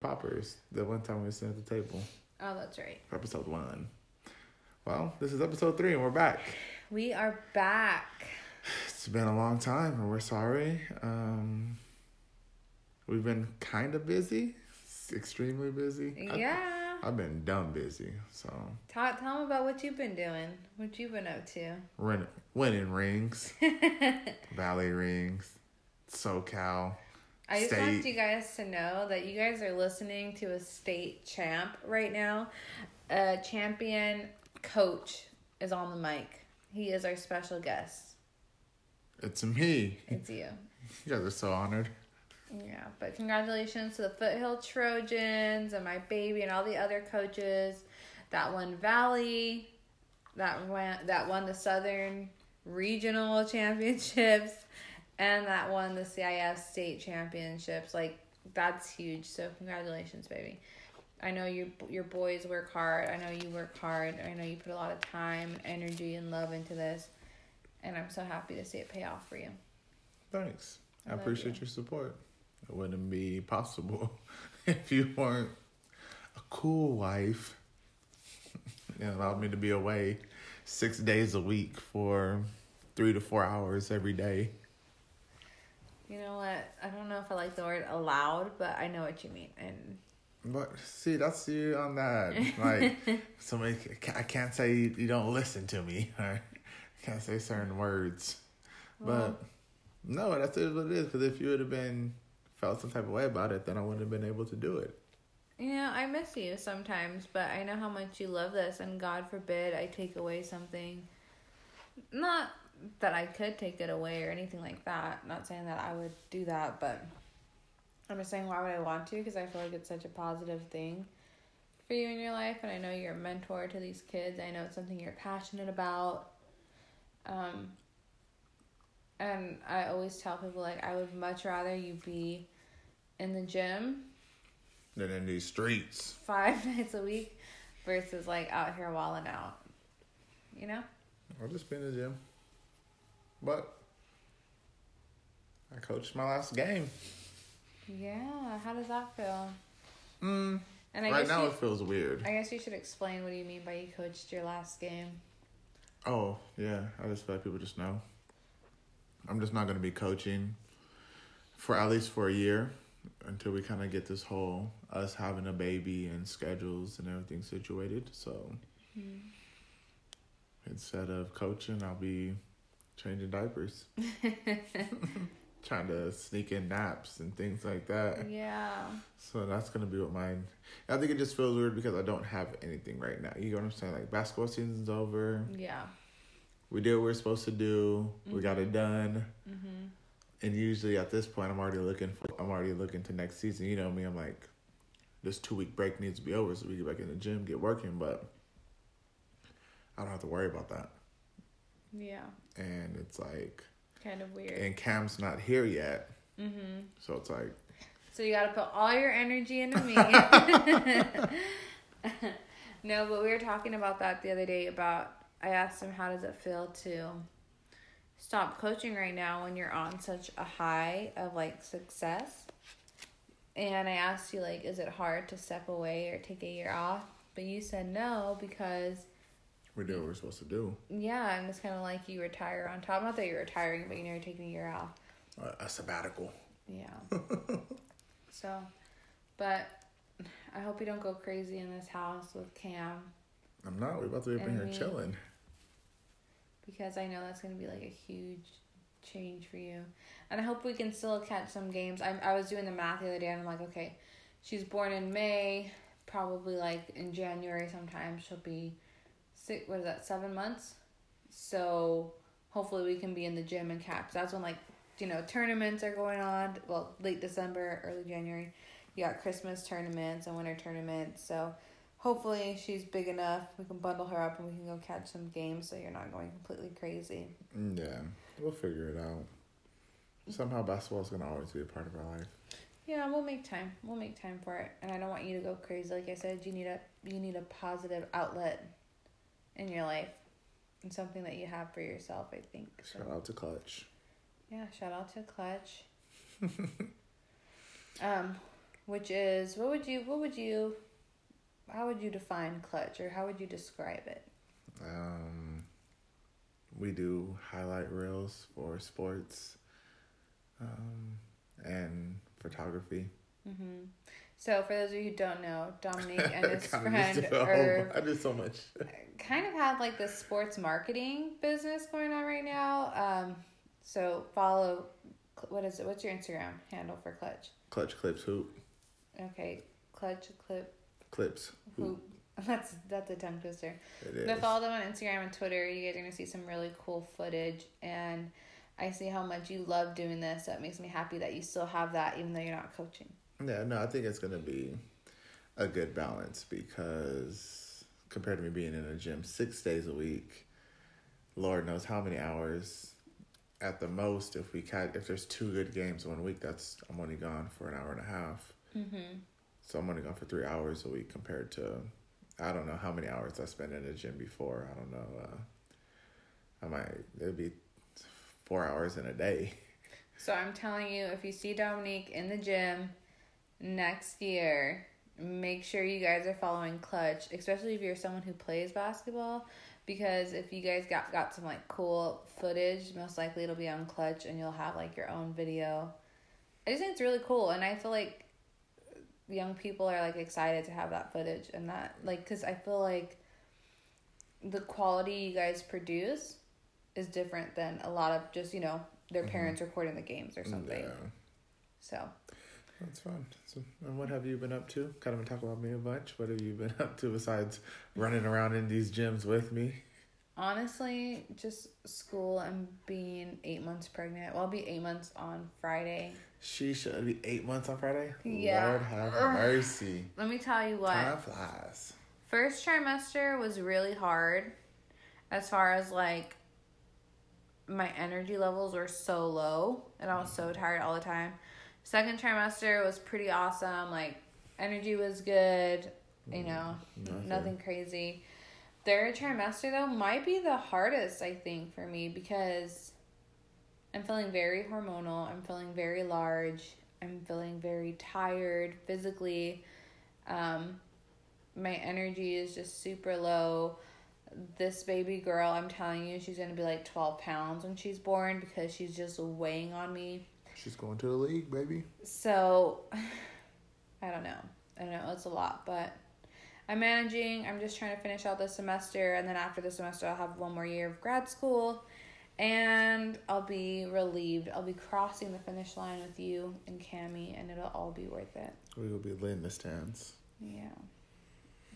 Poppers. The one time we were sitting at the table. Oh, that's right. Episode one. Well, this is episode three, and we're back. We are back. It's been a long time, and we're sorry. Um, we've been kind of busy, extremely busy. I- Yeah. I've been dumb busy. So Tell, tell them about what you've been doing. What you've been up to. win, winning rings, Valley rings, SoCal. I just State. want you guys to know that you guys are listening to a state champ right now. A champion coach is on the mic. He is our special guest. It's me. It's you. You guys are so honored. Yeah, but congratulations to the Foothill Trojans and my baby and all the other coaches that won Valley, that won that won the Southern Regional Championships, and that won the CIF State Championships. Like that's huge. So congratulations, baby. I know you your boys work hard. I know you work hard. I know you put a lot of time energy and love into this, and I'm so happy to see it pay off for you. Thanks. I, I appreciate you. your support. It wouldn't be possible if you weren't a cool wife. and allowed me to be away six days a week for three to four hours every day. You know what? I don't know if I like the word allowed, but I know what you mean. And But see, that's you on that. Like, somebody, I can't say you don't listen to me. Or I can't say certain words. Well- But no, that's what it is. Because if you would have been felt some type of way about it, then I wouldn't have been able to do it. you know, I miss you sometimes, but I know how much you love this, and God forbid I take away something. Not that I could take it away or anything like that. Not saying that I would do that, but I'm just saying why would I want to? Because I feel like it's such a positive thing for you in your life, and I know you're a mentor to these kids. I know it's something you're passionate about. Um, and I always tell people like I would much rather you be in the gym Than in these streets. five nights a week versus like out here walling out. You know? I'll just be in the gym. But I coached my last game. Yeah. How does that feel? Mm, And I right guess now you, it feels weird. I guess you should explain what do you mean by you coached your last game. Oh, yeah. I just feel like people just know. I'm just not going to be coaching for at least for a year until we kind of get this whole us having a baby and schedules and everything situated. So instead of coaching, I'll be changing diapers, trying to sneak in naps and things like that. Yeah. So that's gonna be what mine. I think it just feels weird because I don't have anything right now. You know what I'm saying? Like basketball season's over. Yeah. We did what we are supposed to do. We got it done. Mm-hmm. And usually at this point, I'm already looking. For, I'm already looking to next season. You know me. I'm like, this two week break needs to be over so we get back in the gym, get working. But I don't have to worry about that. Yeah. And it's like, Kind of weird. and Cam's not here yet, Mm-hmm. so it's like, So you gotta put all your energy into me. no, but we were talking about that the other day about I asked him how does it feel to stop coaching right now when you're on such a high of like success. And I asked you like is it hard to step away or take a year off? But you said no because we did what we're supposed to do. yeah, and it's kind of like you retire on top. Not that you're retiring, but you know you're taking a year off. A, a sabbatical. Yeah. so, but I hope you don't go crazy in this house with Cam I'm not. We're about to be up in here me. chilling. because I know that's going to be like a huge change for you. And I hope we can still catch some games. I I was doing the math the other day and I'm like, okay, she's born in May, probably like in January sometime she'll be six what is that, 7 months? So, hopefully we can be in the gym and catch. That's when like you know, tournaments are going on. Well, late December, early January. You got Christmas tournaments and winter tournaments. So hopefully she's big enough. We can bundle her up and we can go catch some games so you're not going completely crazy. Mm, Yeah, we'll figure it out. Somehow basketball's gonna always be a part of our life. Yeah, we'll make time. We'll make time for it. And I don't want you to go crazy. Like I said, you need a you need a positive outlet in your life. And something that you have for yourself, I think. So. Shout out to Clutch. Yeah, shout out to Clutch. um, which is what would you what would you how would you define clutch or how would you describe it? Um, we do highlight reels for sports um, and photography. Mm-hmm. So, for those of you who don't know, Dominique and his friend just do a whole- are I do so much. kind of have like this sports marketing business going on right now. Um, so follow, what is it? What's your Instagram handle for Clutch? Clutch clips hoop Okay, Clutch Clip clips Hoop. That's that's a tongue twister. It is. But follow them on Instagram and Twitter. You guys are gonna see some really cool footage, and I see how much you love doing this. So it makes me happy that you still have that, even though you're not coaching. Yeah, no, I think it's gonna be a good balance because compared to me being in a gym six days a week, Lord knows how many hours. At the most, if we cat, if there's two good games one week, that's I'm only gone for an hour and a half. Mm-hmm. So I'm only gone for three hours a week compared to, I don't know how many hours I spent in the gym before. I don't know. Uh, I might it'd be four hours in a day. So I'm telling you, if you see Dominique in the gym next year, make sure you guys are following Clutch, especially if you're someone who plays basketball. Because if you guys got got some like cool footage, most likely it'll be on Clutch, and you'll have like your own video. I just think it's really cool, and I feel like young people are like excited to have that footage and that like because I feel like the quality you guys produce is different than a lot of just you know their mm-hmm. parents recording the games or something. Yeah, So that's fun. So, and what have you been up to? Kind of talk about me a bunch. What have you been up to besides running around in these gyms with me? honestly, just school and being eight months pregnant. Well, I'll be eight months on Friday. She should be eight months on Friday. Yeah. Lord have Ugh. mercy. Let me tell you what. Time flies. First trimester was really hard as far as like my energy levels were so low and I was so mm-hmm. tired all the time. Second trimester was pretty awesome. Like energy was good, you know, Nothing. nothing crazy. Third trimester though might be the hardest I think for me because I'm feeling very hormonal. I'm feeling very large. I'm feeling very tired physically. Um, my energy is just super low. This baby girl, I'm telling you, she's gonna be like 12 pounds when she's born because she's just weighing on me. She's going to the league, baby. So, I don't know. I don't know. It's a lot, but I'm managing. I'm just trying to finish out this semester, and then after the semester, I'll have one more year of grad school, and I'll be relieved. I'll be crossing the finish line with you and Cami, and it'll all be worth it. We will be laying in the stands. Yeah.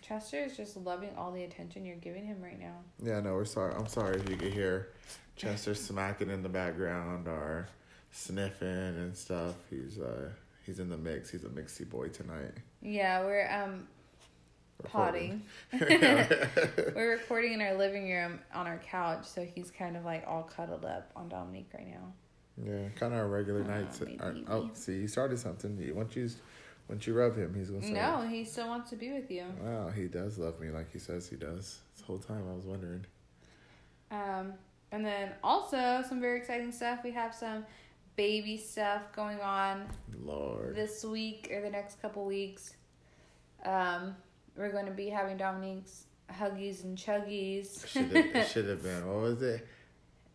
Chester is just loving all the attention you're giving him right now. Yeah, no, we're sorry. I'm sorry if you could hear Chester smacking in the background or sniffing and stuff. He's uh he's in the mix. He's a mixy boy tonight. Yeah, we're um potting. We're recording in our living room on our couch, so he's kind of like all cuddled up on Dominique right now. yeah, kind of our regular Aw, nights. oh, see, he started something. Once you once you rub him, he's gonna say, No, he still wants to be with you. Wow, he does love me like he says he does. This whole time I was wondering. Um, and then also some very exciting stuff. We have some baby stuff going on Lord. this week or the next couple weeks. Um, we're going to be having Dominique's huggies and chuggies. Should have it should have been. What was it?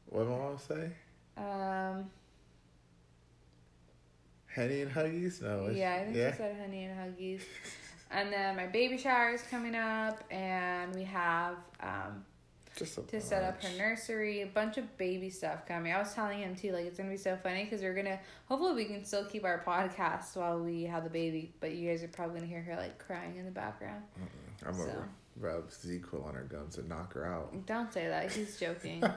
What did my mom say? um, Henny and Huggies? No. yeah, I think yeah. she said honey and huggies. and then my baby shower is coming up, and we have um, Just to set up her nursery, a bunch of baby stuff coming. I was telling him too, like it's gonna be so funny because we're gonna hopefully we can still keep our podcast while we have the baby, but you guys are probably gonna hear her like crying in the background. I'm so. gonna rub ZzzQuil on her gums and knock her out. Don't say that. He's joking.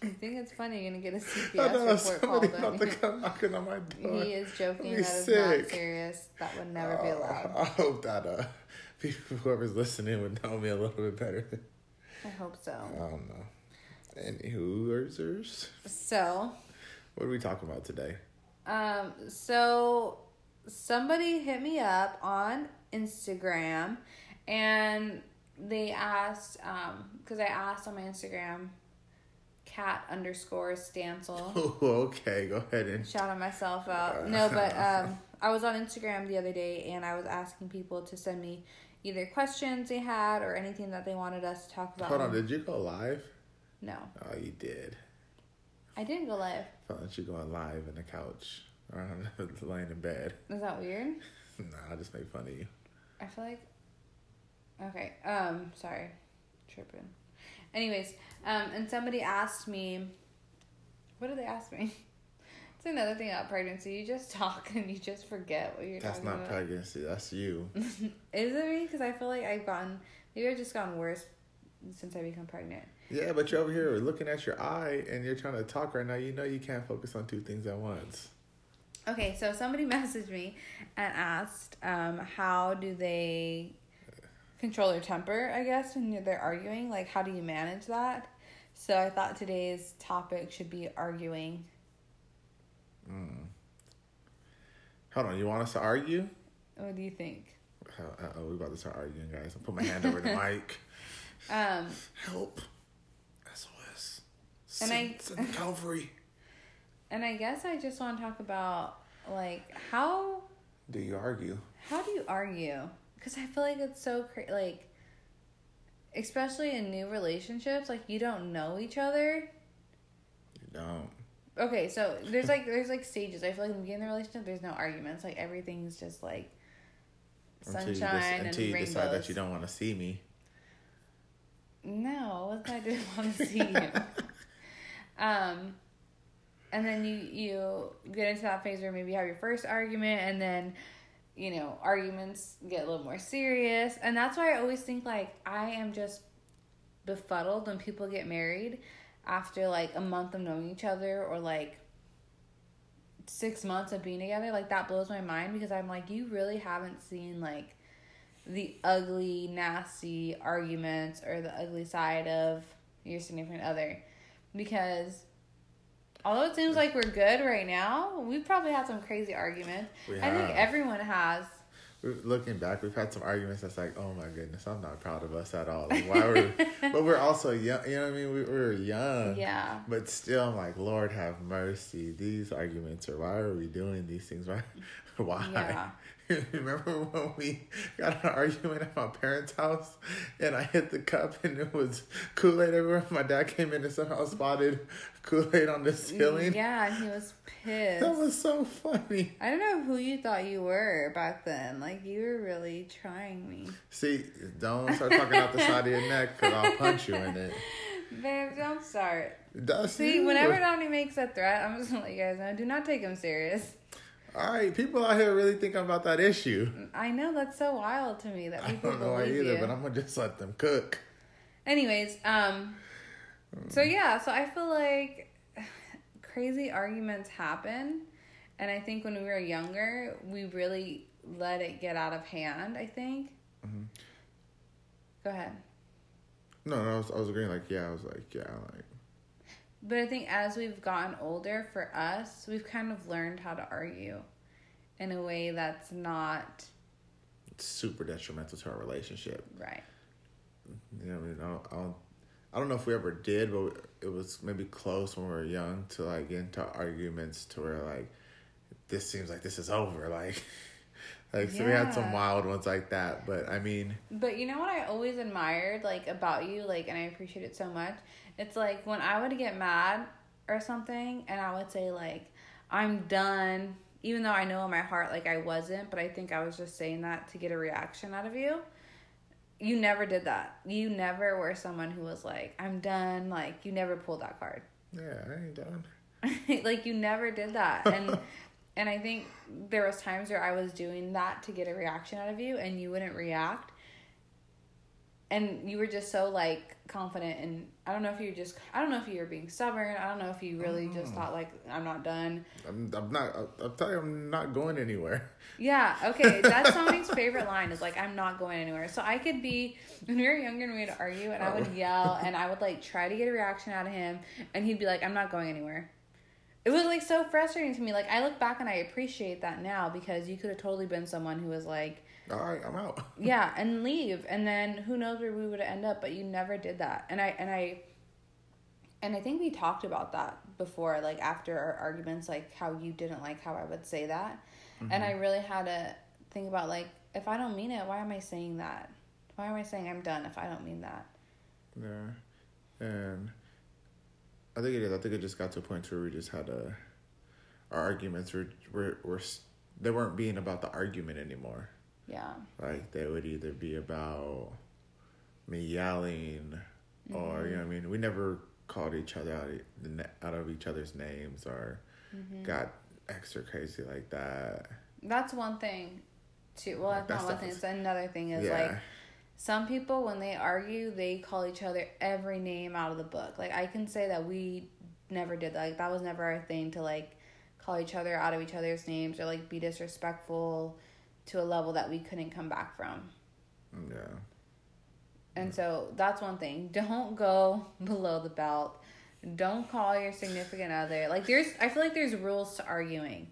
I think it's funny. You're gonna get a know CPS report called. about to come knocking on my door. He is joking. That is sick. not serious. That would never be Uh, allowed. I hope that uh, people, whoever's listening would know me a little bit better. I hope so. I don't know. Anywho, So, what are we talking about today? Um, so somebody hit me up on Instagram and they asked, um, cause I asked on my Instagram cat underscore Stancil. Oh, okay, go ahead and Shouting myself out. No, but um, I was on Instagram the other day and I was asking people to send me either questions they had or anything that they wanted us to talk about. hold on. Did you go live? No, Oh, you did. I didn't go live. Felt like you going live in the couch or laying in bed. Is that weird? Nah, I just made fun of you. I feel like. Okay. Um. Sorry. Tripping. Anyways, um, and somebody asked me. What did they ask me? Another thing about pregnancy. You just talk and you just forget what you're talking about. That's not about. pregnancy. That's you. Is it me? Because I feel like I've gotten maybe I've just gotten worse since I become pregnant. Yeah, but you're over here looking at your eye and you're trying to talk right now. You know you can't focus on two things at once. Okay, so somebody messaged me and asked, um, how do they control their temper? I guess when they're arguing, like how do you manage that? So I thought today's topic should be arguing. Hold on, you want us to argue? What do you think? Uh oh, we about to start arguing, guys. I'll put my hand over the mic. Um, Help. SOS. And I- send Calvary. and I guess I just want to talk about like how Do you argue? how do you argue? Because I feel like it's so cra- like, especially in new relationships, like you don't know each other. You don't. Okay, so there's like there's like stages. I feel like in the beginning of the relationship, there's no arguments. Like everything's just like sunshine until you, just, until you rainbows. decide that you don't want to see me. No, what I didn't want to see you? um, and then you you get into that phase where maybe you have your first argument, and then you know arguments get a little more serious, and that's why I always think like I am just befuddled when people get married after like a month of knowing each other or like six months of being together like that blows my mind because i'm like you really haven't seen like the ugly nasty arguments or the ugly side of your significant other. Because although it seems like we're good right now we've probably had some crazy arguments. We i think everyone has looking back, we've had some arguments that's like, oh my goodness, I'm not proud of us at all. Like, why were, but we're also young, you know what I mean? We, we were young. yeah But still, I'm like, Lord have mercy. These arguments are why are we doing these things? Why? Why? Yeah. Remember when we got an argument at my parents' house and I hit the cup and it was Kool Aid everywhere? My dad came in and somehow spotted Kool Aid on the ceiling. yeah and he was pissed That was so funny. I don't know who you thought you were back then. Like you were really trying me, See, don't start talking out the side of your neck because I'll punch you in it. babe. Don't start. That's See, you. whenever Dominic makes a threat, I'm just gonna let you guys know. Do not take him serious. All right, people out here really think about that issue. I know that's so wild to me that people I don't know why either, you. but I'm gonna just let them cook. Anyways, um, so yeah, so I feel like crazy arguments happen, and I think when we were younger, we really let it get out of hand. I think. Mm-hmm. Go ahead. No, no, I was, I was agreeing. Like, yeah, I was like, yeah, like, But I think as we've gotten older, for us, we've kind of learned how to argue in a way that's not it's super detrimental to our relationship. right. You know, I mean, I don't, I don't, I don't know if we ever did, but it was maybe close when we were young to like get into arguments to where like this seems like this is over. Like, like so we had some wild ones like that. But I mean, But you know what I always admired like about you, like, and I appreciate it so much. It's like when I would get mad or something, and I would say like, "I'm done," even though I know in my heart like I wasn't, but I think I was just saying that to get a reaction out of you. You never did that. You never were someone who was like, "I'm done." Like you never pulled that card. yeah, I ain't done. like you never did that and and i think there was times where i was doing that to get a reaction out of you and you wouldn't react. And you were just so like confident and i don't know if you just i don't know if you were being stubborn. I don't know if you really mm. just thought like i'm not done. I'm, I'm not. I'll, I'll tell you, I'm not going anywhere. yeah okay that's Sonic's favorite line is like i'm not going anywhere. So i could be when we were younger and we'd argue and i would oh. yell and i would like try to get a reaction out of him and he'd be like i'm not going anywhere it was like so frustrating to me like i look back and i appreciate that now because you could have totally been someone who was like All right, I'm out. yeah and leave and then who knows where we would end up but you never did that and i and i and I think we talked about that before, like after our arguments, like how you didn't like how I would say that. Mm-hmm. And I really had to think about like if I don't mean it, why am I saying that? Why am I saying I'm done if I don't mean that? Yeah, and I think it is. I think it just got to a point where we just had a our arguments were were were they weren't being about the argument anymore. Yeah. Like they would either be about me yelling, or you know, what I mean, we never called each other out the out of each other's names or Mm-hmm. got extra crazy like that. That's one thing too. Well, Like, that's that not one thing. It's another thing is yeah, like some people when they argue, they call each other every name out of the book. Like I can say that we never did that. Like that was never our thing to like call each other out of each other's names or like be disrespectful to a level that we couldn't come back from. yeah, And so that's one thing. Don't go below the belt. Don't call your significant other. Like there's I feel like there's rules to arguing.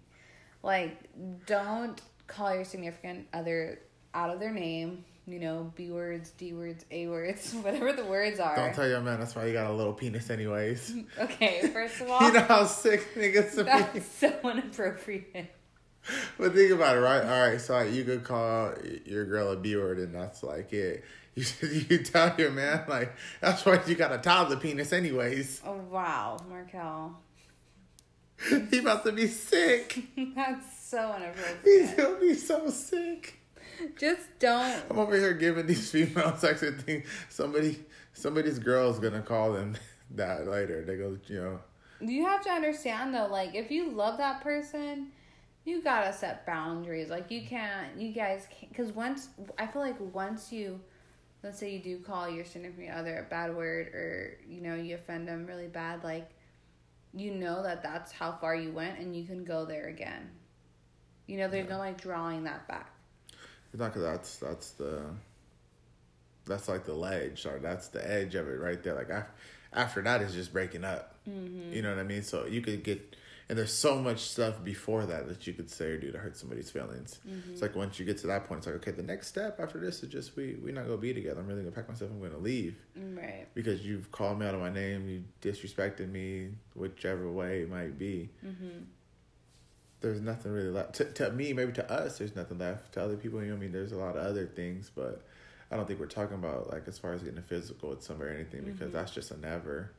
Like don't call your significant other out of their name, you know, B words, D words, A words, whatever the words are. don't tell your man that's why you got a little penis anyways. okay, first of all, you know how sick niggas to be. that's so inappropriate. But think about it, right? All right, so like, you could call your girl a B word, and that's like it. You you tell your man like that's why you got a toddler penis, anyways. Oh wow, Markel. he about to be sick. That's so inappropriate. He's gonna be so sick. Just don't I'm over here giving these females actually think somebody somebody's girl's gonna call them that later. They go, you know, You have to understand though, like if you love that person, you gotta set boundaries. Like you can't, you guys can't, because once I feel like once you, let's say you do call your significant other a bad word or you know you offend them really bad, like you know that that's how far you went and you can go there again. You know, they're there's no like drawing that back. Not because that's that's the that's like the ledge or that's the edge of it right there. Like after, after that is just breaking up. Mm-hmm. You know what I mean? So you could get, and there's so much stuff before that that you could say or do to hurt somebody's feelings. Mm-hmm. It's like once you get to that point, it's like okay, the next step after this is just we we not gonna be together. I'm really gonna pack myself. I'm gonna leave Right. because you've called me out of my name. You disrespected me, whichever way it might be. Mm-hmm. There's nothing really left to, to me. Maybe to us, there's nothing left. To other people, you know, what I mean, there's a lot of other things, but I don't think we're talking about like as far as getting physical with somebody or anything because Mhm. that's just a never.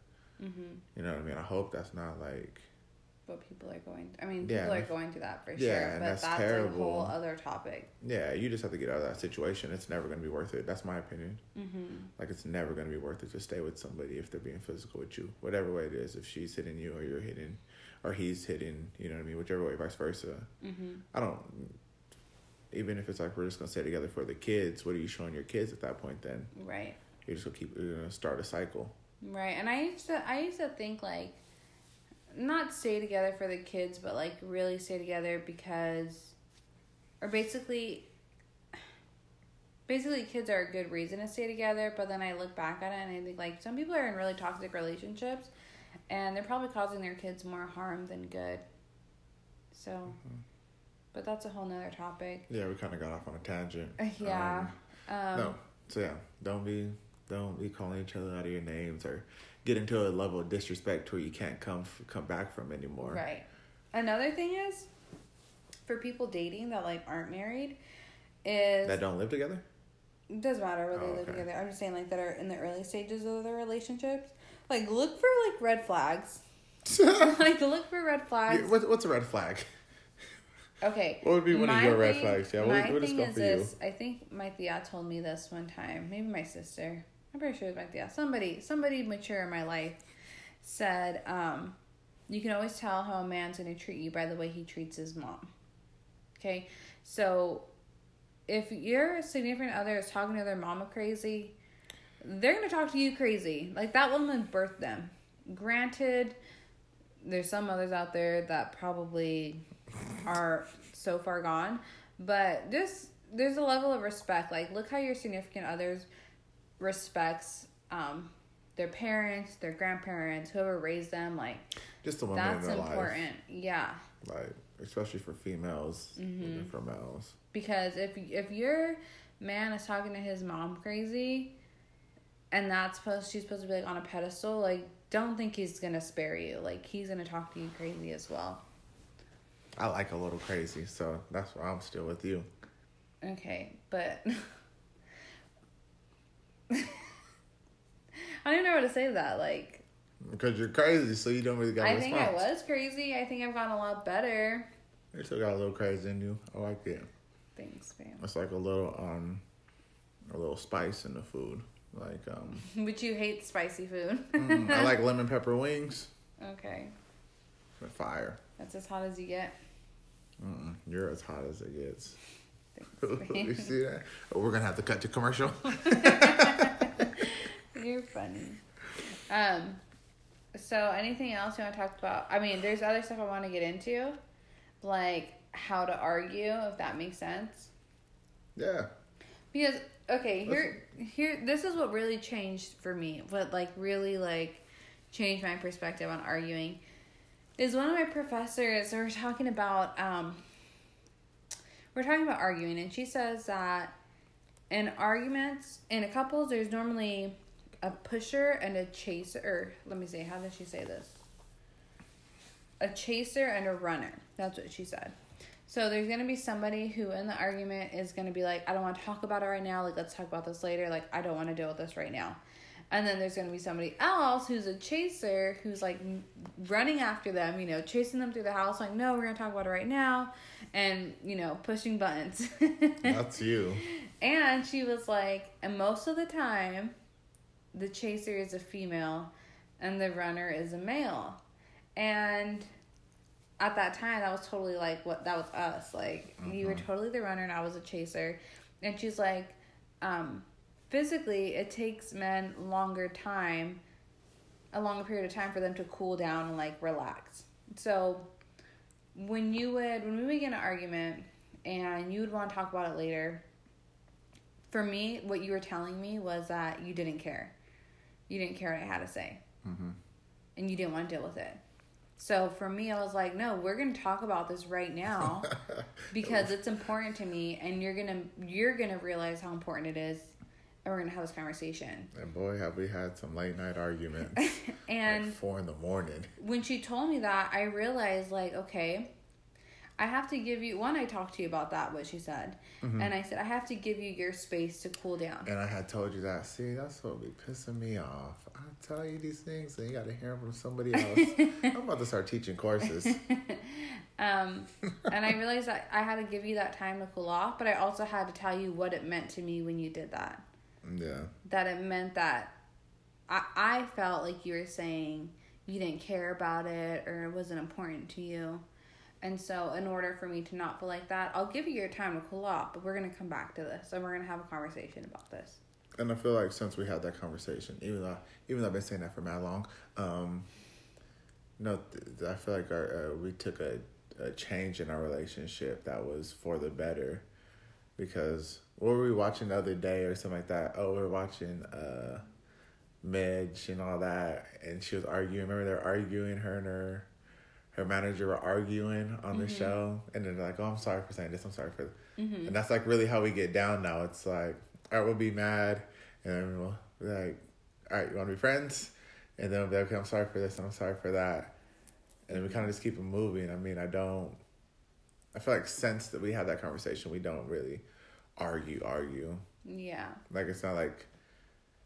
Mm-hmm. You know what I mean? I hope that's not like But people are going. I mean, Yeah, people are going through that for Yeah, sure. But that's that's, a terrible. whole other topic. Yeah, you just have to get out of that situation. It's never going to be worth it. That's my opinion. Mm-hmm. Like, it's never going to be worth it to stay with somebody if they're being physical with you. Whatever way it is. If she's hitting you or you're hitting, or he's hitting, you know what I mean? Whichever way, vice versa. Mm-hmm. I don't, even if it's like we're just to stay together for the kids, what are you showing your kids at that point then? Right. You're just to keep, you're to start a cycle. Right. And I used to I used to think like not stay together for the kids, but like really stay together because or basically basically kids are a good reason to stay together, but then I look back at it and I think like some people are in really toxic relationships and they're probably causing their kids more harm than good. So but that's a whole nother topic. Yeah, we kind of got off on a tangent. Uh, Yeah. Um, Um, no. So yeah, don't be don't be calling each other out of your names or get into a level of disrespect where you can't come f- come back from anymore. Right. Another thing is, for people dating that like aren't married, is That don't live together. it doesn't matter where they Oh, live okay. together. I'm just saying like that are in the early stages of their relationships. Like look for like red flags. like look for red flags. what, what's a red flag? Okay. What would be one of your red flags? Yeah, what- my what is thing going is for you? this. I think my Thea told me this one time. Maybe my sister. I'm pretty sure it was my Thea. Somebody, somebody mature in my life said, um, you can always tell how a man's going to treat you by the way he treats his mom. Okay? So if your significant other is talking to their mama crazy, they're going to talk to you crazy. Like that woman birthed them. Granted, there's some others out there that probably are so far gone, but just there's a level of respect. Like look how your significant others respects um their parents, their grandparents, whoever raised them. Like Just the women that's in their important. Yeah. life, like especially for females, Mm-hmm. even for males. because if if your man is talking to his mom crazy and that's supposed she's supposed to be like on a pedestal like don't think he's gonna spare you. Like he's gonna talk to you crazy as well. I like a little crazy, so that's why I'm still with you. Okay, but I don't even know how to say that. Like Because you're crazy, so you don't really got. I think I was crazy. I think I've gotten a lot better. You still got a little crazy in you. I like it. Thanks, fam. It's like a little um, a little spice in the food. Like um, But you hate spicy food. mm, I like lemon pepper wings okay, fire. that's as hot as you get. Mm-mm, you're as hot as it gets. Thanks, you see that? Oh, we're gonna have to cut to commercial. You're funny. Um, so anything else you want to talk about? I mean, there's other stuff I want to get into, like how to argue, if that makes sense. yeah. Because okay, here here this is what really changed for me. What like really like changed my perspective on arguing is one of my professors we were talking about um we're talking about arguing and she says that in arguments in a couples there's normally a pusher and a chaser or let me see how did she say this a chaser and a runner that's what she said so there's gonna be somebody who in the argument is gonna be like, I don't want to talk about it right now. Like let's talk about this later. Like I don't want to deal with this right now. And then there's gonna be somebody else who's a chaser who's like running after them, you know, chasing them through the house. Like no, we're gonna talk about it right now, and you know, pushing buttons. That's you. and she was like, and most of the time, the chaser is a female, and the runner is a male, and at that time that was totally like what that was us. Like you were totally the runner and i was a chaser. And she's like um physically it takes men longer time a longer period of time for them to cool down and like relax. So when you would when we would get an argument and you would want to talk about it later for me what you were telling me was that you didn't care. You didn't care what i had to say. Hmm and you didn't want to deal with it. So for me, I was like, no, we're gonna talk about this right now because it's important to me, and you're gonna you're gonna realize how important it is, and we're gonna have this conversation. And boy, have we had some late night arguments. And like four in the morning. when she told me that, I realized like, okay, I have to give you one. I talked to you about that, what she said, Mm-hmm. and I said I have to give you your space to cool down. And I had told you that. See, that's what be pissing me off. I tell you these things, and you got to hear them from somebody else. I'm about to start teaching courses. Um, and I realized that I had to give you that time to cool off, but I also had to tell you what it meant to me when you did that. Yeah. That it meant that I, I felt like you were saying you didn't care about it or it wasn't important to you. And so, in order for me to not feel like that, I'll give you your time to cool off, but we're going to come back to this and we're going to have a conversation about this. And I feel like since we had that conversation, even though even though I've been saying that for mad long, um, no, th- I feel like our uh, we took a, a change in our relationship that was for the better, because what were we watching the other day or something like that? Oh, we are watching uh, Midge and all that, and she was arguing. Remember they're arguing her and her her manager were arguing on the show, and then they're like, "Oh, I'm sorry for saying this. I'm sorry for," and that's like really how we get down now. It's like, right, we'll be mad, and then we'll be like, all right, you want to be friends, and then we'll be like, okay, I'm sorry for this, and I'm sorry for that, and we kind of just keep it moving. I mean, I don't. I feel like since that we had that conversation, we don't really argue, argue. Yeah. Like it's not like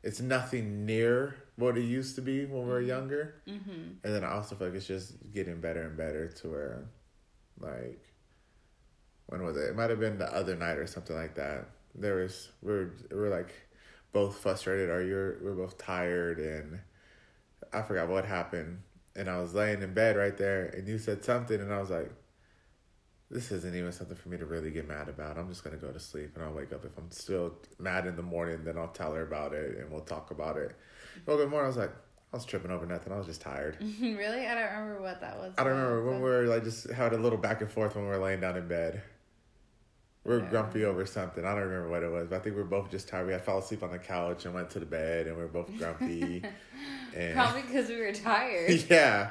it's nothing near what it used to be when we were younger. Mm-hmm. And then I also feel like it's just getting better and better to where, like, when was it? It might have been the other night or something like that. There was we're we were like both frustrated or you're we are both tired and I forgot what happened. And I was laying in bed right there and you said something and I was like, this isn't even something for me to really get mad about. I'm just gonna go to sleep and I'll wake up. If I'm still mad in the morning, then I'll tell her about it and we'll talk about it. Well, good morning. I was like, I was tripping over nothing. I was just tired. really? I don't remember what that was. I don't about, remember when but- we were like just had a little back and forth when we were laying down in bed. We were Yeah. grumpy over something. I don't remember what it was, but I think we were both just tired. We had fell asleep on the couch and went to the bed, and we were both grumpy. and Probably because we were tired. yeah,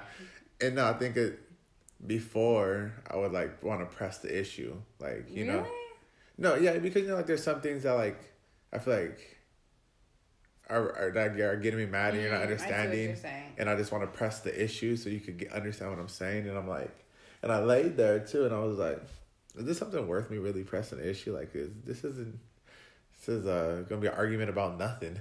and no, I think it before I would like want to press the issue, like you know, no, yeah, because you know, like there's some things that like I feel like are, are that are getting me mad and you're not Mm, I what understanding you're saying. and I just want to press the issue so you could get, understand what I'm saying and I'm like and I laid there too and I was like is this something worth me really pressing the issue like is this isn't this is uh gonna be an argument about nothing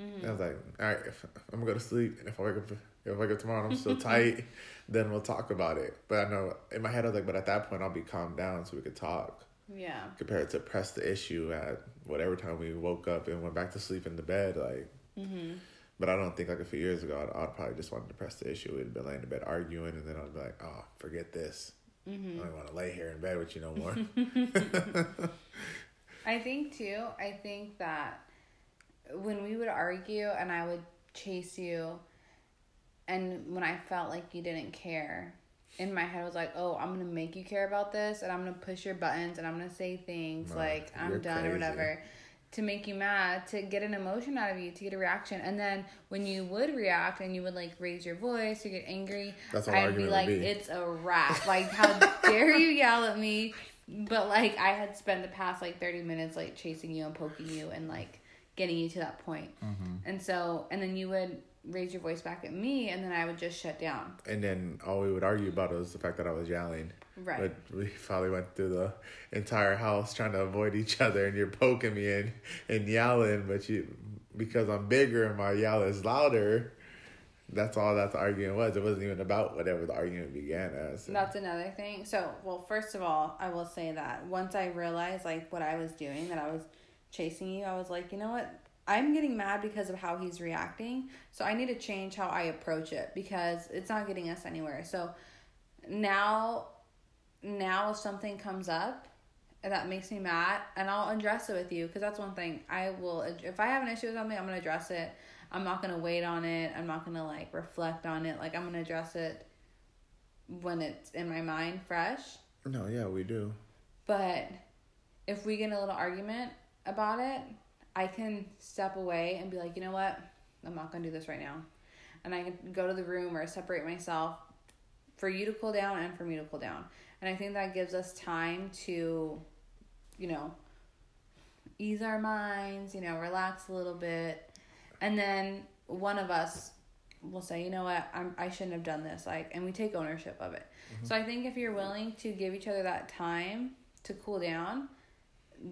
Mm-hmm. I was like all right if, I'm gonna go to sleep and if I wake up if I wake up tomorrow and I'm still tight then we'll talk about it but I know in my head I was like but at that point I'll be calmed down so we could talk Yeah. compared to press the issue at whatever time we woke up and went back to sleep in the bed like Mm-hmm. but I don't think like a few years ago I'd, I'd probably just wanted to press the issue we'd been laying in bed arguing and then I'd be like oh forget this Mm-hmm. I don't want to lay here in bed with you no more I think too, I think that when we would argue and I would chase you and when I felt like you didn't care, in my head I was like, Oh, I'm gonna make you care about this and I'm gonna push your buttons and I'm gonna say things No, like I'm done or whatever. To make you mad, to get an emotion out of you, to get a reaction. And then when you would react and you would like raise your voice, you get angry, That's I'd be like, be. It's a wrap. Like, how dare you yell at me? But like I had spent the past like 30 minutes like chasing you and poking you and like getting you to that point. Mm-hmm. And so and then you would raise your voice back at me and then I would just shut down. and then all we would argue about was the fact that I was yelling Right. but we probably went through the entire house trying to avoid each other and you're poking me and, and yelling but you because I'm bigger and my yell is louder that's all that the argument was it wasn't even about whatever the argument began as That's another thing. So, well, first of all, I will say that once I realized like what I was doing, that I was chasing you, I was like, you know what? I'm getting mad because of how he's reacting. So I need to change how I approach it because it's not getting us anywhere. So now, now if something comes up that makes me mad, and I'll address it with you because that's one thing I will. If I have an issue with something, I'm gonna address it. I'm not gonna wait on it. I'm not gonna like reflect on it. Like I'm gonna address it when it's in my mind fresh. no yeah we do But if we get in a little argument about it, I can step away and be like, you know what? I'm not gonna do this right now. And I can go to the room or separate myself for you to cool down and for me to cool down. And I think that gives us time to, you know, ease our minds, you know, relax a little bit. And then one of us will say, you know what, I'm, I shouldn't have done this. Like, and we take ownership of it. Mm-hmm. So I think if you're willing to give each other that time to cool down,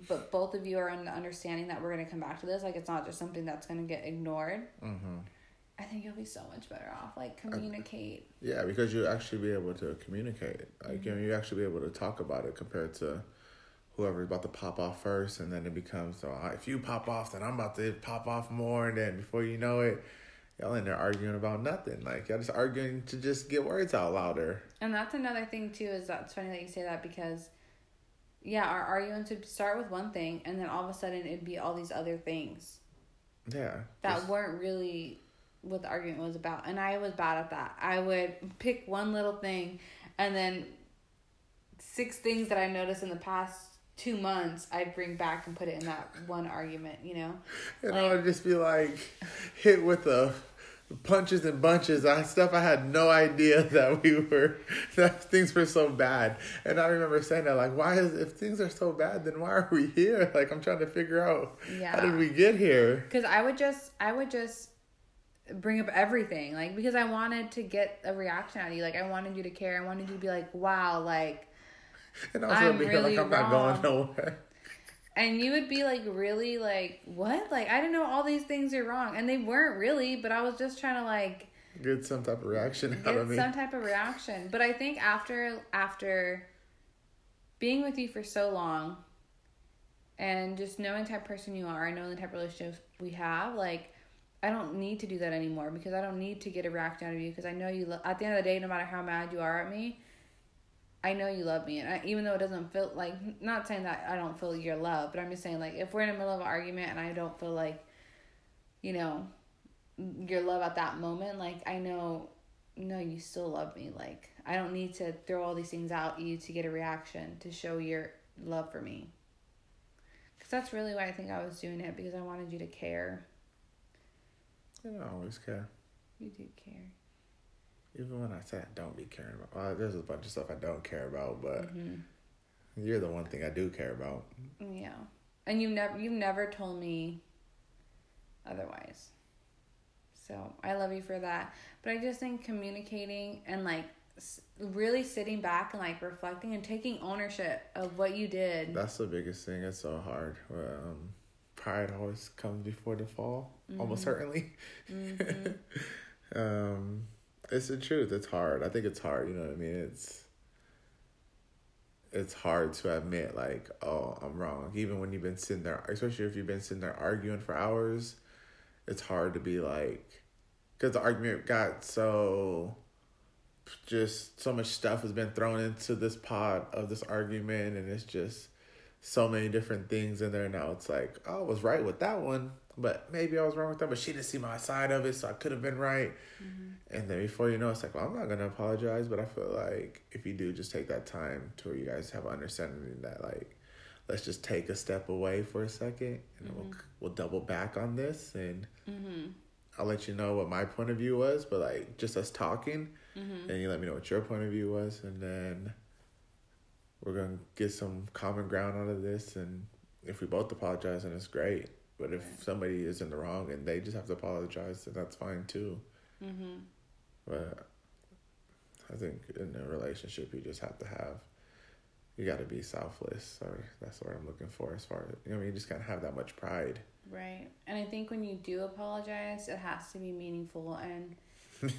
but both of you are in the understanding that we're going to come back to this, like it's not just something that's going to get ignored, mm-hmm. I think you'll be so much better off. Like, communicate. yeah because you actually be able to communicate like you know you actually be able to talk about it compared to whoever's about to pop off first and then it becomes so uh, if you pop off then i'm about to pop off more and then before you know it y'all in there arguing about nothing like y'all just arguing to just get words out louder And that's another thing too. Is that it's funny that you say that because, yeah, our arguments would start with one thing, and then all of a sudden it'd be all these other things yeah that just- weren't really what the argument was about. And I was bad at that. I would pick one little thing, and then six things that I noticed in the past two months, I'd bring back and put it in that one argument. You know. and i would just be like hit with the punches and bunches I stuff i had no idea that we were that things were so bad and i remember saying that like why is if things are so bad then why are we here like i'm trying to figure out Yeah. how did we get here Because I would just, I would just bring up everything, like because I wanted to get a reaction out of you. Like I wanted you to care. I wanted you to be like, wow, like, and also I'm be really like i'm not wrong. going nowhere and you would be like, really, like, what? Like I didn't know all these things are wrong, and they weren't really. But I was just trying to like get some type of reaction out get of me some type of reaction. But I think after after being with you for so long and just knowing the type of person you are and knowing the type of relationships we have, like I don't need to do that anymore because I don't need to get a reaction out of you because I know you. Lo- at the end of the day, no matter how mad you are at me, I know you love me, and I, even though it doesn't feel like not saying that I don't feel your love, but I'm just saying like if we're in the middle of an argument and I don't feel like, you know, your love at that moment, like I know, no, you still love me. Like I don't need to throw all these things out at you to get a reaction to show your love for me. Cause that's really why I think I was doing it because I wanted you to care. i don't always care You do care. Even when i say i don't be caring about well, there's a bunch of stuff i don't care about but hmm you're the one thing i do care about Yeah, and you never you've never told me otherwise. So I love you for that. But I just think communicating and like really sitting back and like reflecting and taking ownership of what you did. That's the biggest thing. It's so hard. Um, pride always comes before the fall, mm-hmm. almost certainly. Mm-hmm. um, it's the truth. It's hard. I think it's hard. You know what I mean? It's it's hard to admit like, oh, I'm wrong. Even when you've been sitting there, especially if you've been sitting there arguing for hours, it's hard to be like, because the argument got so just so much stuff has been thrown into this pot of this argument and it's just so many different things in there now it's like oh, i was right with that one but maybe i was wrong with that but she didn't see my side of it so i could have been right mm-hmm. and then before you know it's like well i'm not gonna apologize but i feel like if you do just take that time to where you guys have understanding that like let's just take a step away for a second and mm-hmm. we'll, we'll double back on this and mm-hmm. i'll let you know what my point of view was but like just us talking mm-hmm. and you let me know what your point of view was, and then we're gonna get some common ground out of this. And if we both apologize, then it's great. But if somebody is in the wrong and they just have to apologize, then that's fine too. Mm-hmm. But I think in a relationship, you just have to have, you got to be selfless. Or that's what I'm looking for as far as, you know, I mean, you just can't have that much pride. Right. And I think when you do apologize, it has to be meaningful and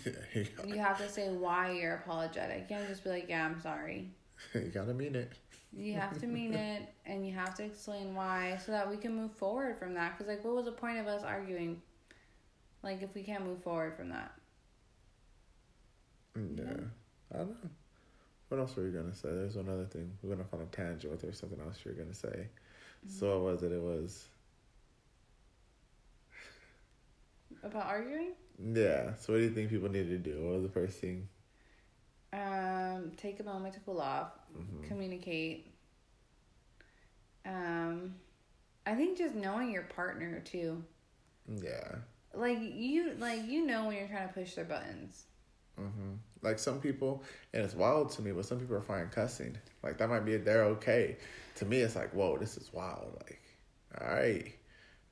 you have to say why you're apologetic. You can't just be like, yeah, I'm sorry. you gotta mean it. You have to mean it, and you have to explain why, so that we can move forward from that. Because like, what was the point of us arguing? Like, if we can't move forward from that. Mm, yeah, I don't know. What else were you gonna say? There's one other thing. We're gonna find a tangent, but there's something else you're gonna say. Mm-hmm. So what was it? It was about arguing. Yeah. So what do you think people need to do? What was the first thing? Um, take a moment to cool off, mm-hmm. communicate. Um, I think just knowing your partner too. Yeah. Like you, like you know when you're trying to push their buttons. Mm-hmm. Like some people, and it's wild to me, but some people are fine cussing. Like that might be they're okay. To me, it's like, whoa, this is wild. Like, all right,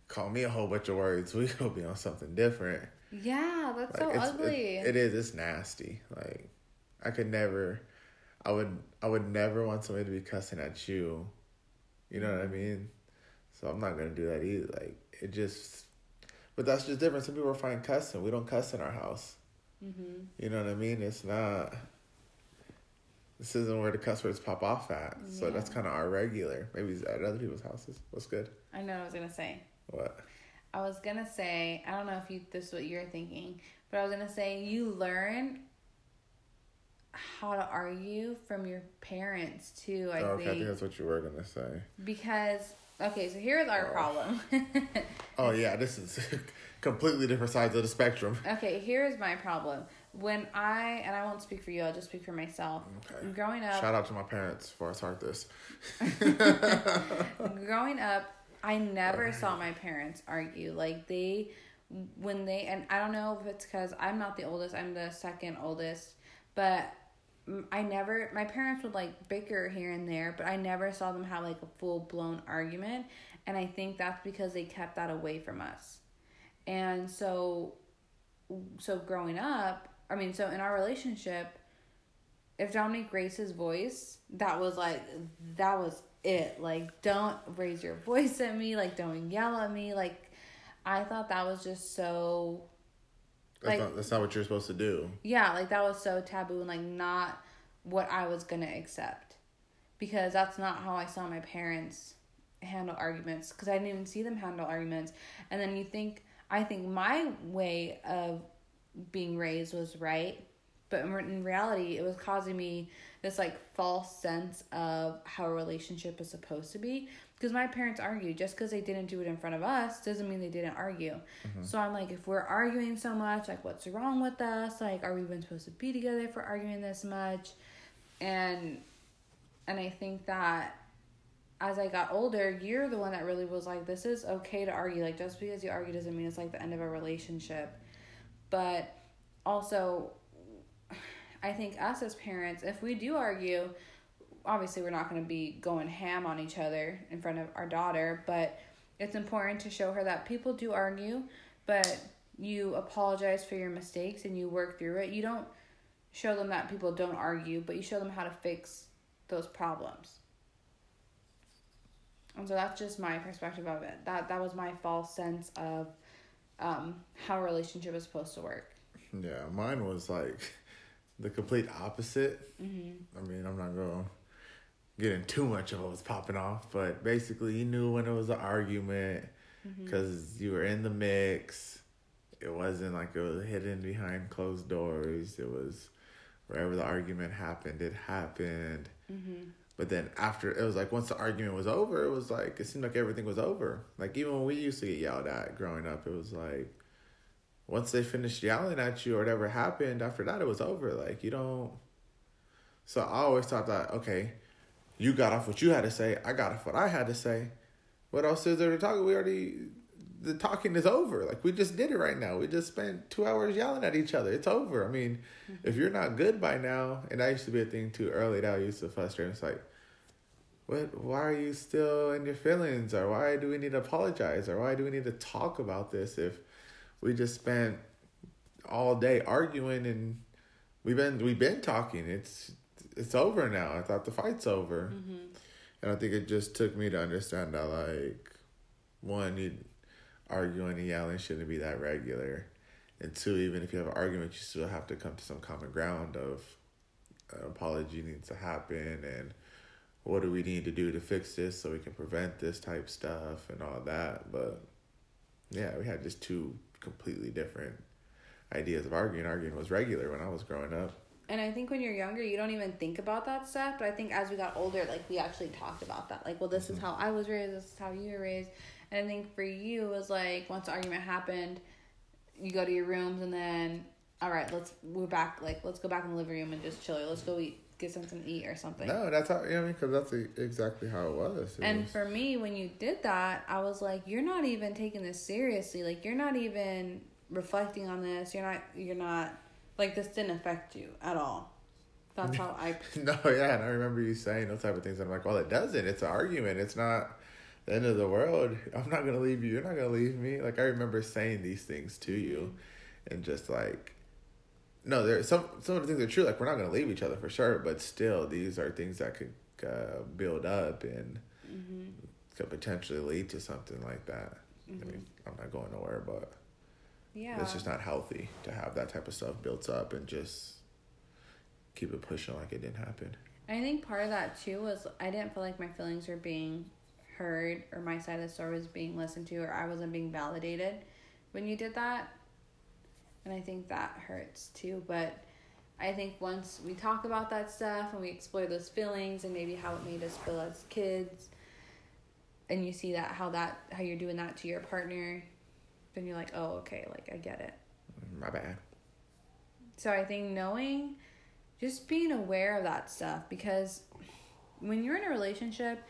call me a whole bunch of words. We gonna be on something different. Yeah, that's like, so ugly. It, it is. It's nasty. Like I could never. I would. I would never want somebody to be cussing at you. You know what I mean? So I'm not gonna do that either. Like it just. But that's just different. Some people are fine cussing. We don't cuss in our house. Mm-hmm. You know what I mean? It's not. This isn't where the cuss words pop off at. Yeah. So that's kind of our regular. Maybe at other people's houses. What's good? I know. I was gonna say. What? I was gonna say, I don't know if you this is what you're thinking, but I was gonna say you learn how to argue from your parents too. I oh, okay, think. I think that's what you were gonna say. Because okay, so here's our oh. problem. oh yeah, this is completely different sides of the spectrum. Okay, here's my problem. When I and I won't speak for you, I'll just speak for myself. Okay. Growing up, shout out to my parents for I start this. growing up, I never saw my parents argue. Like they, when they, and I don't know if it's because I'm not the oldest, I'm the second oldest, but I never, my parents would like bicker here and there, but I never saw them have like a full blown argument. And I think that's because they kept that away from us. And so, so growing up, I mean, so in our relationship, if Dominic raised his voice, that was like, that was it. Like, don't raise your voice at me. Like, don't yell at me. Like, I thought that was just so. That's like, not, that's not what you're supposed to do. Yeah, like that was so taboo and like not what I was gonna accept, because that's not how I saw my parents handle arguments. Because I didn't even see them handle arguments, and then you think I think my way of being raised was right, but in reality, it was causing me this like false sense of how a relationship is supposed to be because my parents argue just because they didn't do it in front of us doesn't mean they didn't argue. Mm-hmm. so i'm like if we're arguing so much like what's wrong with us? Like are we even supposed to be together for arguing this much? And and i think that as i got older you're the one that really was like this is okay to argue. Like just because you argue doesn't mean it's like the end of a relationship. But also I think us as parents, if we do argue, obviously we're not going to be going ham on each other in front of our daughter, but it's important to show her that people do argue, but you apologize for your mistakes and you work through it. You don't show them that people don't argue, but you show them how to fix those problems. And so that's just my perspective of it. That that was my false sense of um, how a relationship is supposed to work. Yeah, mine was like the complete opposite. Mm-hmm. I mean, I'm not going to get in too much of what was popping off, but basically, you knew when it was an argument because you were in the mix. It wasn't like it was hidden behind closed doors. It was wherever the argument happened, it happened. Mm-hmm. But then after it was like once the argument was over, it was like it seemed like everything was over. Like even when we used to get yelled at growing up, it was like once they finished yelling at you or whatever happened, after that it was over. Like you don't So I always thought that, okay, you got off what you had to say, I got off what I had to say. What else is there to talk? We already the talking is over. Like we just did it right now. We just spent two hours yelling at each other. It's over. I mean, mm-hmm. if you're not good by now, and that used to be a thing too early that I used to frustrate. It's like, what? Why are you still in your feelings? Or why do we need to apologize? Or why do we need to talk about this if we just spent all day arguing and we've been we've been talking. It's it's over now. I thought the fight's over. Mm-hmm. And I think it just took me to understand that, like, one, you arguing and yelling shouldn't be that regular. And two, even if you have an argument, you still have to come to some common ground of an apology needs to happen and what do we need to do to fix this so we can prevent this type stuff and all that. But yeah, we had just two completely different ideas of arguing. Arguing was regular when I was growing up. And I think when you're younger, you don't even think about that stuff. But I think as we got older, like we actually talked about that. Like, well, this is mm-hmm. how I was raised. This is how you were raised. And I think for you, it was like once the argument happened, you go to your rooms, and then all right, let's we're back. Like, let's go back in the living room and just chill. Let's go eat, get something to eat or something. No, that's how, you know, I mean, because that's exactly how it was. It And was- for me, when you did that, I was like, you're not even taking this seriously. Like, you're not even reflecting on this. You're not. You're not. Like, this didn't affect you at all. That's how I. No, yeah, and I remember you saying those type of things. And I'm like, well, it doesn't. It's an argument. It's not the end of the world. I'm not gonna leave you. You're not gonna leave me. Like I remember saying these things to you, and just like, no, there some some of the things are true. Like we're not gonna leave each other for sure, but still, these are things that could uh, build up and Mm-hmm. could potentially lead to something like that. I mean, I'm not going nowhere, but Yeah. it's just not healthy to have that type of stuff built up and just keep it pushing like it didn't happen. I think part of that too was I didn't feel like my feelings were being heard or my side of the story was being listened to or I wasn't being validated when you did that. And I think that hurts too. But I think once we talk about that stuff and we explore those feelings and maybe how it made us feel as kids and you see that how that how you're doing that to your partner, then you're like, Oh, okay, like I get it. My bad. So I think knowing, just being aware of that stuff because when you're in a relationship,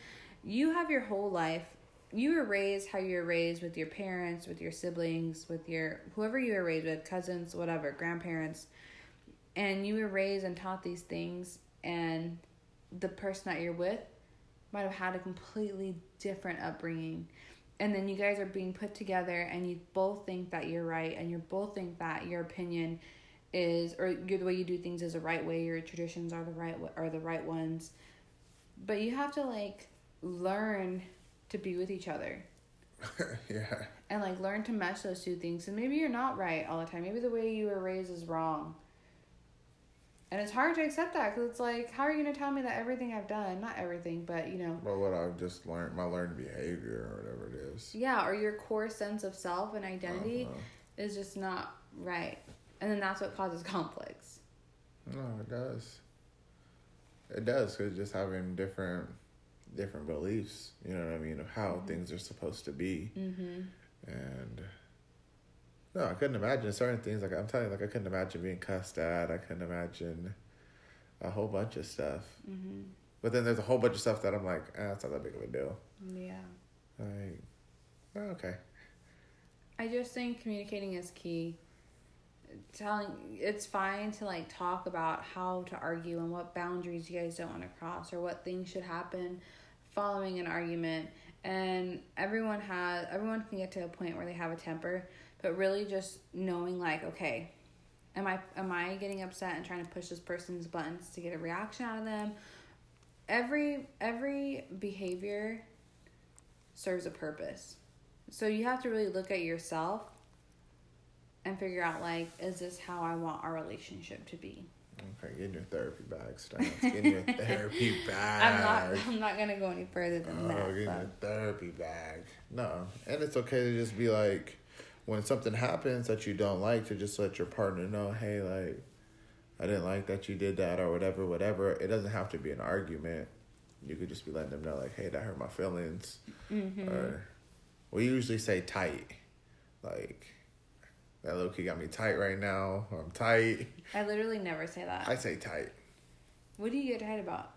you have your whole life. You were raised how you were raised with your parents, with your siblings, with your whoever you were raised with, cousins, whatever, grandparents. And you were raised and taught these things, and the person that you're with might have had a completely different upbringing. And then you guys are being put together, and you both think that you're right, and you both think that your opinion is or your the way you do things is the right way your traditions are the right are the right ones. But you have to like learn to be with each other. Yeah. and like learn to mesh those two things. And maybe you're not right all the time. Maybe the way you were raised is wrong and it's hard to accept that because it's like how are you going to tell me that everything i've done not everything but you know But what I've just learned, my learned behavior or whatever it is. yeah or your core sense of self and identity Uh-huh. is just not right and then that's what causes conflicts No, it does. It does because just having different, different beliefs. You know what I mean of how things are supposed to be, mm-hmm and no, I couldn't imagine certain things. Like I'm telling you, like I couldn't imagine being cussed at. I couldn't imagine a whole bunch of stuff. mm-hmm But then there's a whole bunch of stuff that I'm like, eh, it's not that big of a deal. yeah Like, oh, okay. I just think communicating is key. Telling it's fine to like talk about how to argue and what boundaries you guys don't want to cross or what things should happen following an argument and everyone has everyone can get to a point where they have a temper but really just knowing like okay am i am i getting upset and trying to push this person's buttons to get a reaction out of them every every behavior serves a purpose so you have to really look at yourself and figure out like is this how i want our relationship to be Okay, get in your therapy bag, Stas. Get in your therapy bag. i'm not i'm not gonna go any further than Oh, that get in but- your therapy bag. No, and it's okay to just be like, when something happens that you don't like, to just let your partner know, hey, like, I didn't like that you did that or whatever, whatever. It doesn't have to be an argument. You could just be letting them know, like, hey, that hurt my feelings. Mhm. Or we usually say tight, like. That little kid got me tight right now. Or I'm tight. i literally never say that I say tight. what do you get tight about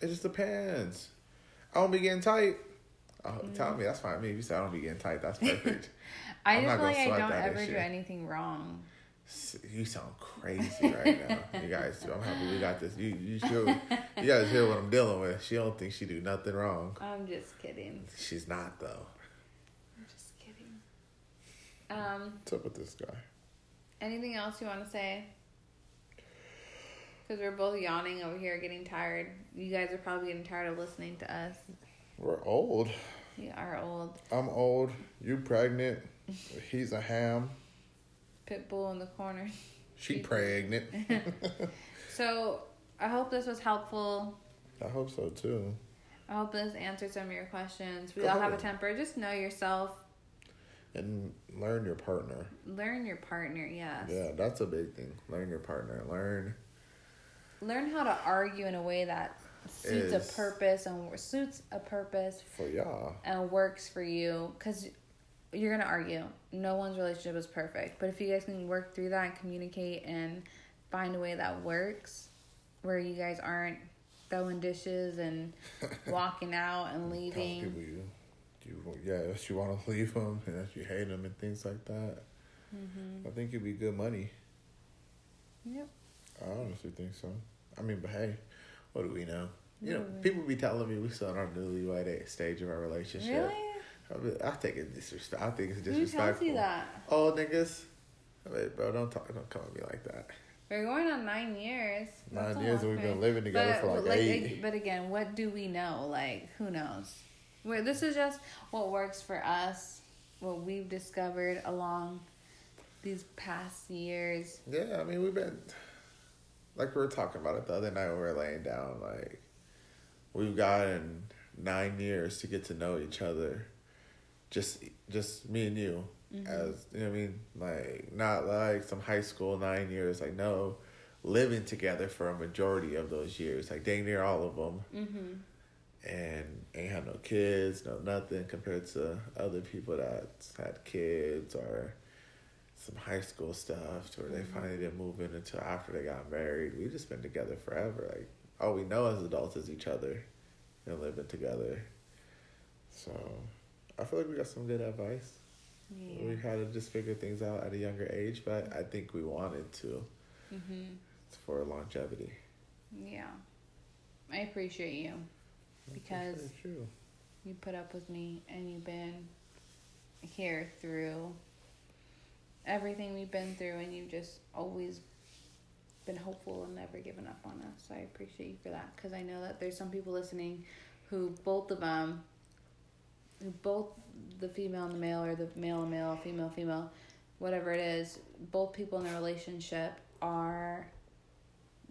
It just depends. I don't be getting tight. Oh, Tell me that's fine. Me, if you say I don't be getting tight, that's perfect. I I'm just feel like I don't ever do anything wrong. You sound crazy right now. You guys, do. I'm happy we got this. You, you sure? You guys hear what I'm dealing with? She don't think she do nothing wrong. I'm just kidding. She's not though. I'm just kidding. Um, What's up with this guy? anything else you want to say? Because we're both yawning over here, getting tired. You guys are probably getting tired of listening to us. We're old. We are old. I'm old. You pregnant. He's a ham. Pitbull in the corner. She pregnant. So I hope this was helpful. I hope so too. I hope this answered some of your questions. We Go all have a temper. Just know yourself. And learn your partner. Learn your partner. Yes. Yeah, that's a big thing. Learn your partner. Learn. Learn how to argue in a way that suits a purpose and suits a purpose for y'all. and works for you because you're gonna argue no one's relationship is perfect but if you guys can work through that and communicate and find a way that works where you guys aren't throwing dishes and walking out and leaving people you, you, yeah, if you want to leave them and if you hate them and things like that. mm-hmm. I think it'd be good money. yep I honestly think so. I mean, but hey, what do we know? You know, people be telling me we still in our newlywed age- stage of our relationship. really I, mean, I think it's disrespect. I think it's who tells disrespectful. you that Oh, niggas. I mean, bro, don't talk. Don't come at me like that. we're going on nine years That's Nine years we've been living together but, for like, like, eight. but again what do we know like who knows Where this is just what works for us what we've discovered along these past years Yeah, I mean, we've been like we were talking about it the other night when we were laying down. Like we've gotten nine years to get to know each other. Just, just me and you, as you know, I mean, like not like some high school nine years. Like no, living together for a majority of those years, like dang near all of them, mm-hmm. and ain't have no kids, no nothing compared to other people that had kids or some high school stuff to where they finally didn't move in until after they got married. We just been together forever. Like all we know as adults is each other and living together. So I feel like we got some good advice. Yeah. We had to just figure things out at a younger age, but I think we wanted to Mm-hmm. for longevity. Yeah. I appreciate you because That's very true. you put up with me and you've been here through everything we've been through and you've just always been hopeful and never given up on us. So I appreciate you for that because I know that there's some people listening who both of them both the female and the male or the male and male, female female, whatever it is, both people in the relationship are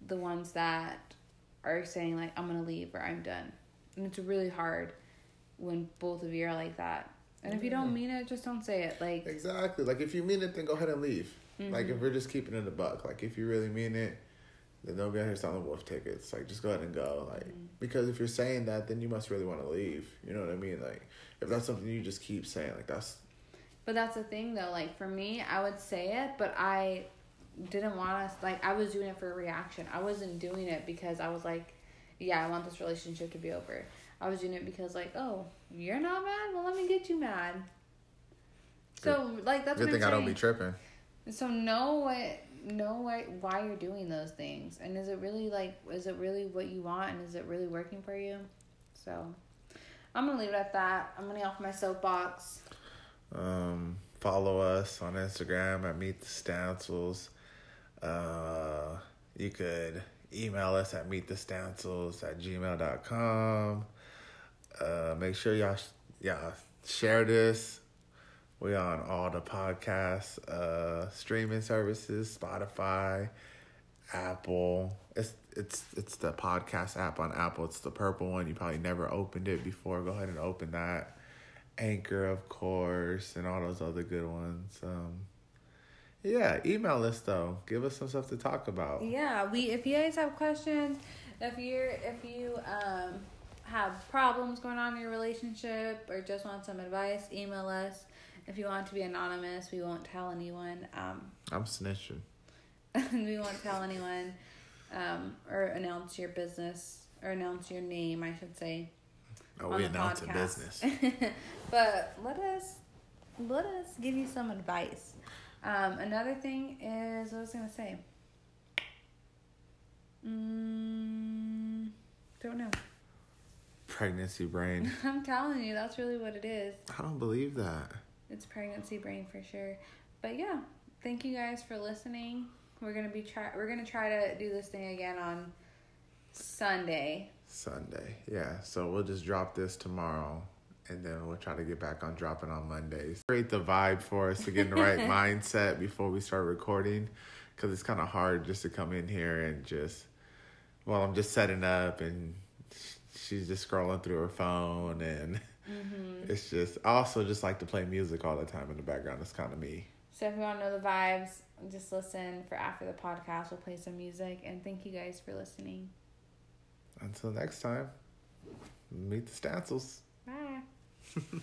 the ones that are saying like I'm gonna leave or I'm done. And it's really hard when both of you are like that. And if you don't mean it, just don't say it. Like Exactly. Like if you mean it, then go ahead and leave. Like Mm-hmm. if we're just keeping it a buck. Like if you really mean it, then don't be out here selling wolf tickets. Like just go ahead and go. Like Mm-hmm. because if you're saying that, then you must really want to leave. You know what I mean? Like if that's something you just keep saying, like that's But that's the thing though, like for me, I would say it, but I didn't want us like I was doing it for a reaction. I wasn't doing it because I was like, yeah, I want this relationship to be over. I was doing it because like, oh, you're not mad? Well, let me get you mad. So like that's good thing I'm I don't be tripping. So know what know what why you're doing those things and is it really like is it really what you want and is it really working for you? So I'm gonna leave it at that. I'm gonna get off my soapbox. Um, follow us on Instagram at Meet the Stancils. Uh, you could email us at meet the meetthestancils at gmail.com. Uh, make sure y'all, y'all share this. We on all the podcast uh, streaming services, Spotify, Apple. It's it's it's the podcast app on Apple. It's the purple one. You probably never opened it before. Go ahead and open that. Anchor, of course, and all those other good ones. Um, yeah, email us though. Give us some stuff to talk about. Yeah, we if you guys have questions, if you're if you um have problems going on in your relationship or just want some advice, email us. If you want to be anonymous, we won't tell anyone. Um, I'm snitching. we won't tell anyone um, or announce your business or announce your name, I should say. Oh, we announce a business. but let us let us give you some advice. Um, another thing is what was I gonna say? Mm, don't know. Pregnancy brain. I'm telling you, that's really what it is. I don't believe that. It's pregnancy brain for sure. But yeah, thank you guys for listening. We're gonna be try. We're gonna try to do this thing again on Sunday. Sunday. Yeah. So we'll just drop this tomorrow and then we'll try to get back on dropping on Mondays. Create the vibe for us to get in the right mindset before we start recording because it's kind of hard just to come in here and just, well, I'm just setting up and she's just scrolling through her phone and Mm-hmm. it's just, I also just like to play music all the time in the background. It's kind of me. So if you want to know the vibes, just listen for after the podcast. We'll play some music. And thank you guys for listening. Until next time, meet the Stancils. Bye.